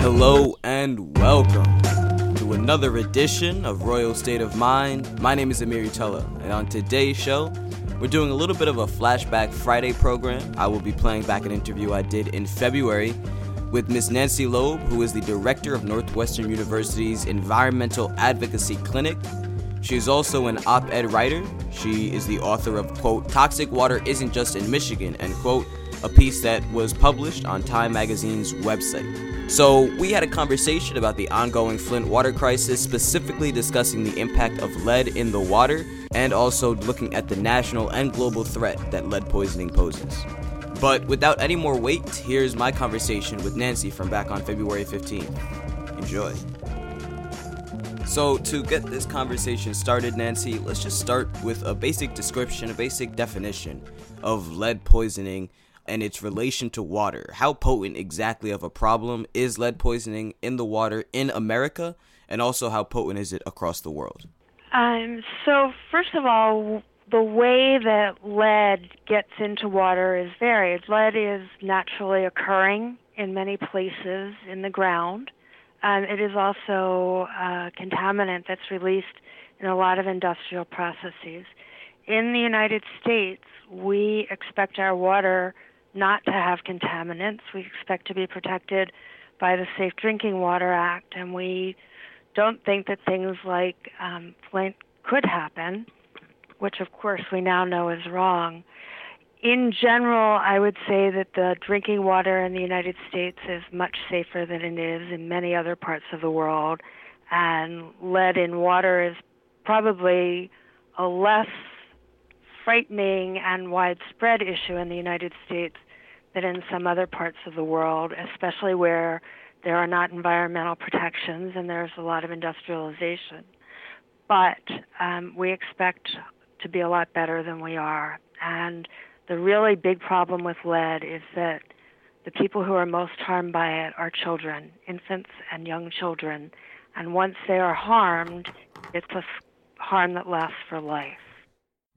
Hello and welcome to another edition of Royal State of Mind. My name is Amir Utella, and on today's show, we're doing a little bit of a flashback Friday program. I will be playing back an interview I did in February with Miss Nancy Loeb, who is the director of Northwestern University's Environmental Advocacy Clinic. She is also an op ed writer. She is the author of, quote, Toxic Water Isn't Just in Michigan, end quote, a piece that was published on Time Magazine's website. So, we had a conversation about the ongoing Flint water crisis, specifically discussing the impact of lead in the water and also looking at the national and global threat that lead poisoning poses. But without any more wait, here's my conversation with Nancy from back on February 15th. Enjoy. So, to get this conversation started, Nancy, let's just start with a basic description, a basic definition of lead poisoning and its relation to water. How potent exactly of a problem is lead poisoning in the water in America, and also how potent is it across the world? Um, so, first of all, the way that lead gets into water is varied. Lead is naturally occurring in many places in the ground. Um, it is also a contaminant that's released in a lot of industrial processes. In the United States, we expect our water not to have contaminants. We expect to be protected by the Safe Drinking Water Act, and we don't think that things like um, Flint could happen, which of course we now know is wrong. In general, I would say that the drinking water in the United States is much safer than it is in many other parts of the world, and lead in water is probably a less frightening and widespread issue in the United States than in some other parts of the world, especially where there are not environmental protections and there's a lot of industrialization. But um, we expect to be a lot better than we are. And the really big problem with lead is that the people who are most harmed by it are children, infants and young children. And once they are harmed, it's a harm that lasts for life.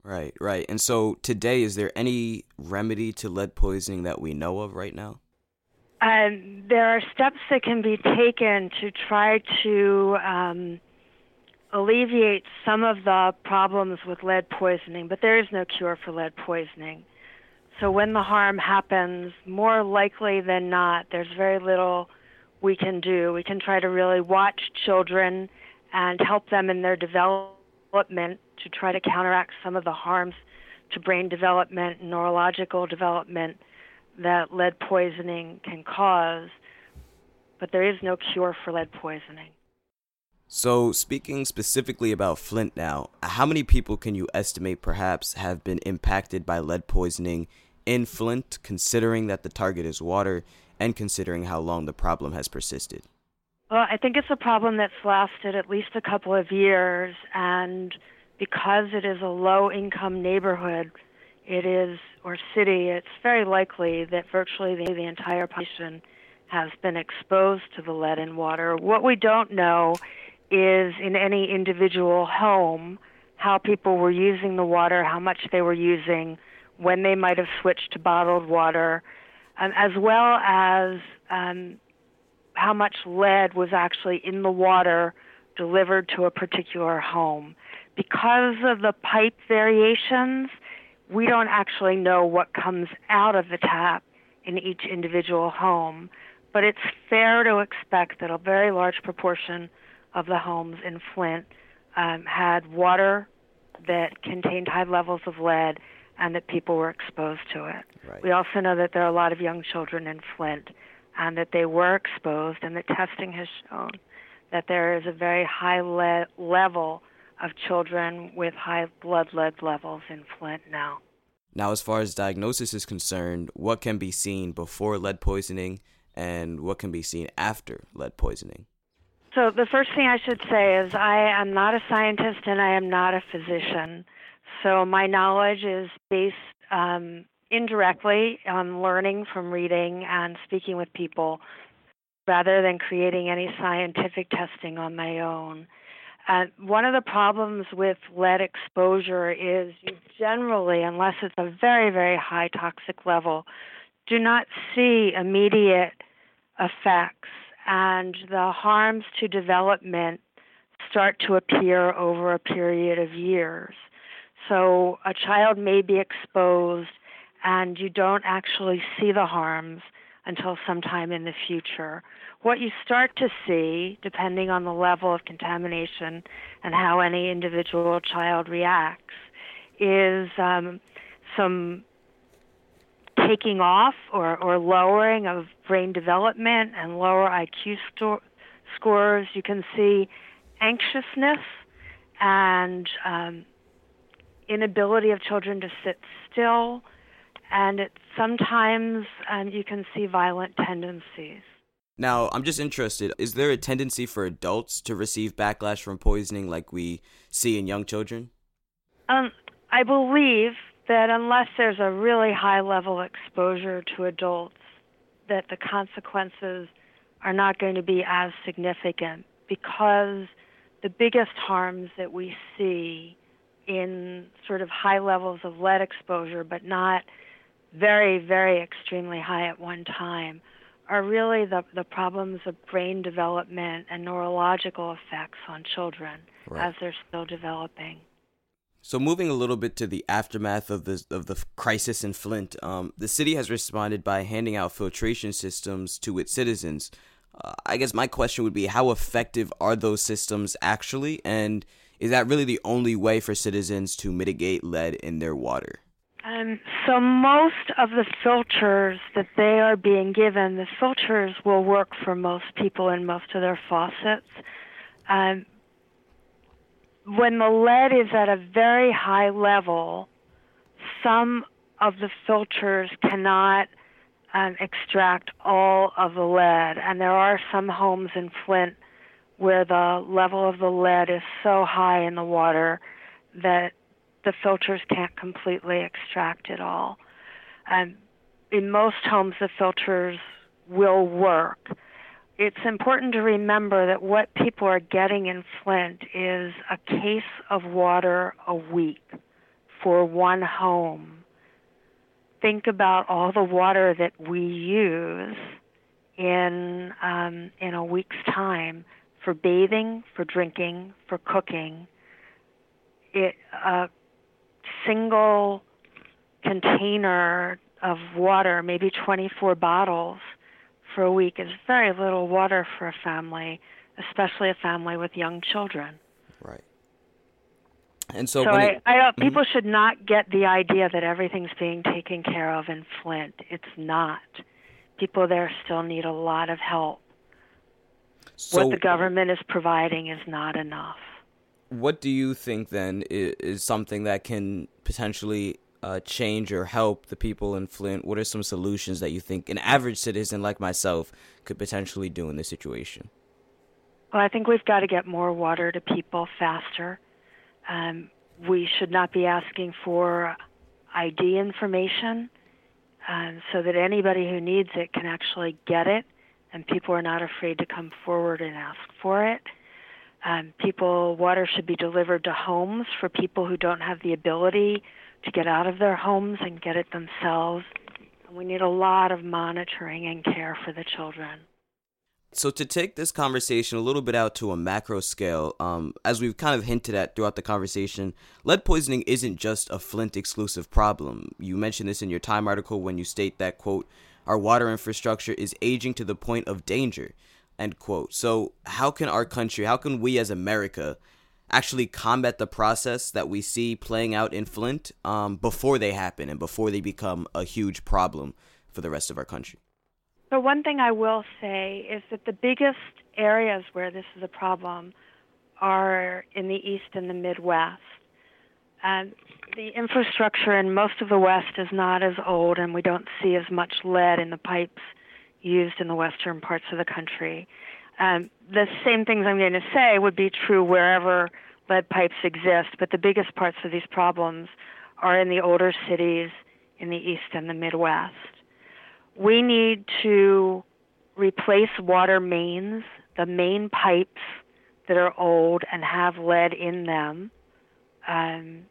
Right, right. And so today, is there any remedy to lead poisoning that we know of right now? Um, there are steps that can be taken to try to um, alleviate some of the problems with lead poisoning, but there is no cure for lead poisoning. So when the harm happens, more likely than not, there's very little we can do. We can try to really watch children and help them in their development to try to counteract some of the harms to brain development neurological development that lead poisoning can cause, but there is no cure for lead poisoning. So, speaking specifically about Flint now, how many people can you estimate perhaps have been impacted by lead poisoning in Flint, considering that the target is water and considering how long the problem has persisted? Well, I think it's a problem that's lasted at least a couple of years, and because it is a low income neighborhood, it is, or city, it's very likely that virtually the, the entire population has been exposed to the lead in water. What we don't know is in any individual home how people were using the water, how much they were using, when they might have switched to bottled water, um, as well as um, how much lead was actually in the water delivered to a particular home because of the pipe variations, we don't actually know what comes out of the tap in each individual home. But it's fair to expect that a very large proportion of the homes in Flint um, had water that contained high levels of lead and that people were exposed to it. Right. We also know that there are a lot of young children in Flint and that they were exposed, and that testing has shown that there is a very high le- level of children with high blood lead levels in Flint now. Now, as far as diagnosis is concerned, what can be seen before lead poisoning and what can be seen after lead poisoning? So, the first thing I should say is I am not a scientist and I am not a physician. So, my knowledge is based um, indirectly on learning from reading and speaking with people rather than creating any scientific testing on my own. And one of the problems with lead exposure is you generally, unless it's a very, very high toxic level, do not see immediate effects. And the harms to development start to appear over a period of years. So a child may be exposed and you don't actually see the harms until sometime in the future. What you start to see, depending on the level of contamination and how any individual child reacts, is um, some taking off or, or lowering of brain development and lower IQ sto- scores. You can see anxiousness and um, inability of children to sit still, and it, sometimes um, you can see violent tendencies. Now, I'm just interested is there a tendency for adults to receive backlash from poisoning like we see in young children? Um, I believe that unless there's a really high level exposure to adults, that the consequences are not going to be as significant because the biggest harms that we see in sort of high levels of lead exposure, but not very, very extremely high at one time, are really the, the problems of brain development and neurological effects on children right. as they're still developing. So moving a little bit to the aftermath of the of the crisis in Flint, um, the city has responded by handing out filtration systems to its citizens. Uh, I guess my question would be, how effective are those systems actually, and is that really the only way for citizens to mitigate lead in their water? Um, so most of the filters that they are being given, the filters will work for most people in most of their faucets. Um, when the lead is at a very high level, some of the filters cannot um, extract all of the lead. And there are some homes in Flint where the level of the lead is so high in the water that the filters can't completely extract it all. And in most homes, the filters will work. It's important to remember that what people are getting in Flint is a case of water a week for one home. Think about all the water that we use in um, in a week's time for bathing, for drinking, for cooking. It a single container of water, maybe 24 bottles for a week, is very little water for a family, especially a family with young children. Right. And so, so I, it, I mm-hmm. people should not get the idea that everything's being taken care of in Flint. It's not. People there still need a lot of help. So, what the government is providing is not enough. What do you think then is, is something that can potentially uh, change or help the people in Flint? What are some solutions that you think an average citizen like myself could potentially do in this situation? Well, I think we've got to get more water to people faster. Um, we should not be asking for ID information um, so that anybody who needs it can actually get it and people are not afraid to come forward and ask for it. Um, people, water should be delivered to homes for people who don't have the ability to get out of their homes and get it themselves. We need a lot of monitoring and care for the children. So to take this conversation a little bit out to a macro scale, um, as we've kind of hinted at throughout the conversation, lead poisoning isn't just a Flint exclusive problem. You mentioned this in your Time article when you state that quote our water infrastructure is aging to the point of danger. End quote. So, how can our country, how can we as America actually combat the process that we see playing out in Flint um, before they happen and before they become a huge problem for the rest of our country? So, one thing I will say is that the biggest areas where this is a problem are in the East and the Midwest. And the infrastructure in most of the West is not as old, and we don't see as much lead in the pipes used in the western parts of the country. Um, the same things I'm going to say would be true wherever lead pipes exist, but the biggest parts of these problems are in the older cities in the East and the Midwest. We need to replace water mains, the main pipes that are old and have lead in them, um,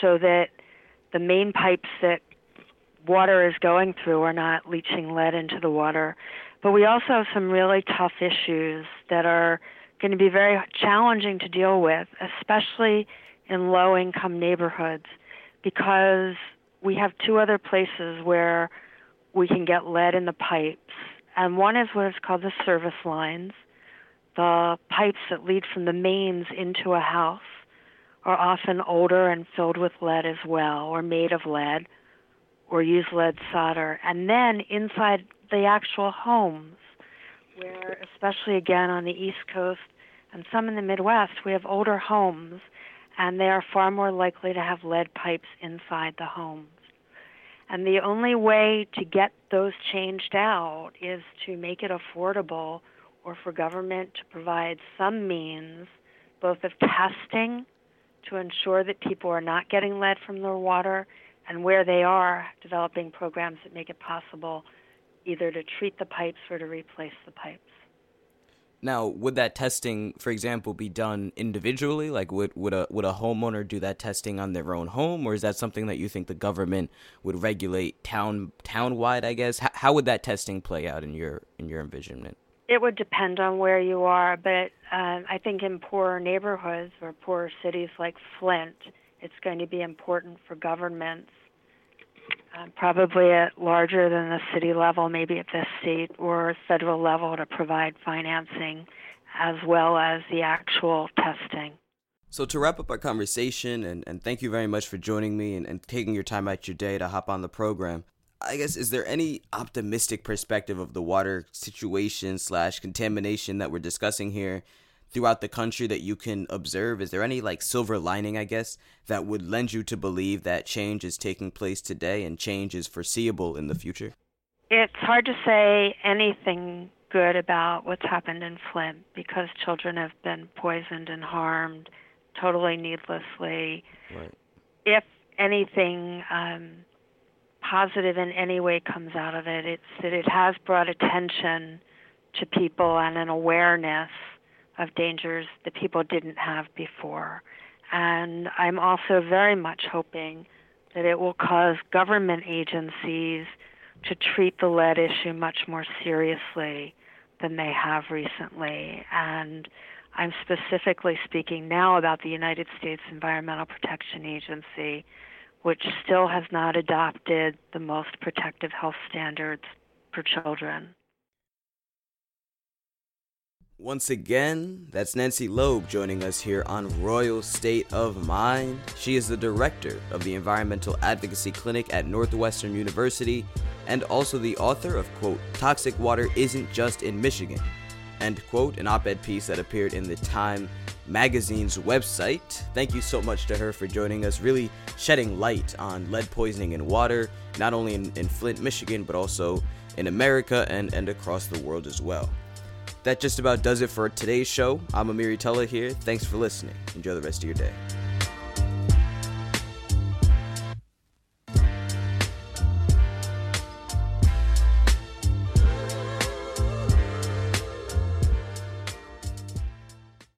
so that the main pipes that water is going through are not leaching lead into the water. But we also have some really tough issues that are going to be very challenging to deal with, especially in low income neighborhoods, because we have two other places where we can get lead in the pipes. And one is what is called the service lines, the pipes that lead from the mains into a house are often older and filled with lead as well, or made of lead, or use lead solder. And then inside the actual homes, where, especially again on the East Coast and some in the Midwest, we have older homes, and they are far more likely to have lead pipes inside the homes. And the only way to get those changed out is to make it affordable or for government to provide some means both of testing to ensure that people are not getting lead from their water and where they are developing programs that make it possible either to treat the pipes or to replace the pipes. Now, would that testing, for example, be done individually? Like, would would a would a homeowner do that testing on their own home, or is that something that you think the government would regulate town town wide? I guess how, how would that testing play out in your in your envisionment? It would depend on where you are, but uh, I think in poorer neighborhoods or poorer cities like Flint, it's going to be important for governments uh, probably at larger than the city level, maybe at the state or federal level to provide financing as well as the actual testing. So, to wrap up our conversation, and, and thank you very much for joining me and, and taking your time out your day to hop on the program. I guess, is there any optimistic perspective of the water situation slash contamination that we're discussing here throughout the country that you can observe? Is there any like silver lining, I guess, that would lend you to believe that change is taking place today and change is foreseeable in the future? It's hard to say anything good about what's happened in Flint because children have been poisoned and harmed totally needlessly. Right. If anything um, positive in any way comes out of it, it's that it has brought attention to people and an awareness of dangers that people didn't have before. And I'm also very much hoping that it will cause government agencies to treat the lead issue much more seriously than they have recently. And I'm specifically speaking now about the United States Environmental Protection Agency, which still has not adopted the most protective health standards for children. Once again, that's Nancy Loeb joining us here on Royal State of Mind. She is the director of the Environmental Advocacy Clinic at Northwestern University and also the author of, quote, Toxic Water Isn't Just in Michigan, end quote, an op ed piece that appeared in the Time magazine's website. Thank you so much to her for joining us, really shedding light on lead poisoning in water, not only in, in Flint, Michigan, but also in America and, and across the world as well. That just about does it for today's show. I'm Amiri Tullah here. Thanks for listening. Enjoy the rest of your day.